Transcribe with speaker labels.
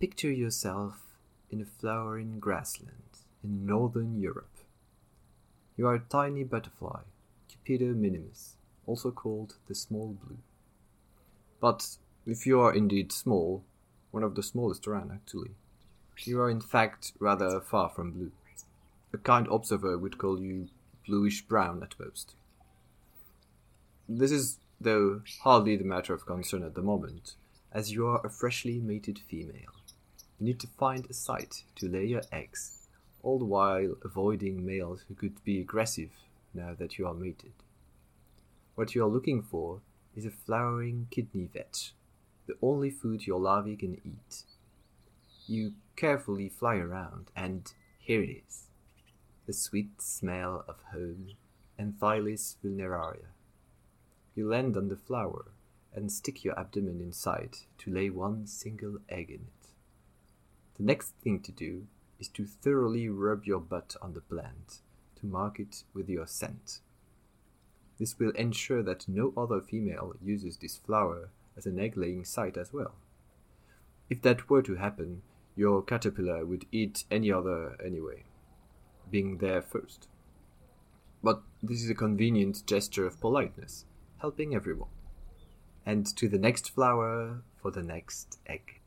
Speaker 1: Picture yourself in a flowering grassland in northern Europe. You are a tiny butterfly, Cupido minimus, also called the small blue. But if you are indeed small, one of the smallest around actually, you are in fact rather far from blue. A kind observer would call you bluish brown at most. This is, though, hardly the matter of concern at the moment, as you are a freshly mated female. You need to find a site to lay your eggs, all the while avoiding males who could be aggressive now that you are mated. What you are looking for is a flowering kidney vetch, the only food your larvae can eat. You carefully fly around, and here it is the sweet smell of home, Anthyllis vulneraria. You land on the flower and stick your abdomen inside to lay one single egg in it. The next thing to do is to thoroughly rub your butt on the plant to mark it with your scent. This will ensure that no other female uses this flower as an egg laying site as well. If that were to happen, your caterpillar would eat any other anyway, being there first. But this is a convenient gesture of politeness, helping everyone. And to the next flower for the next egg.